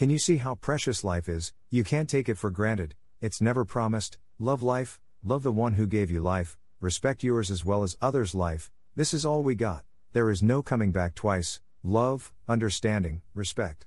Can you see how precious life is? You can't take it for granted, it's never promised. Love life, love the one who gave you life, respect yours as well as others' life. This is all we got. There is no coming back twice. Love, understanding, respect.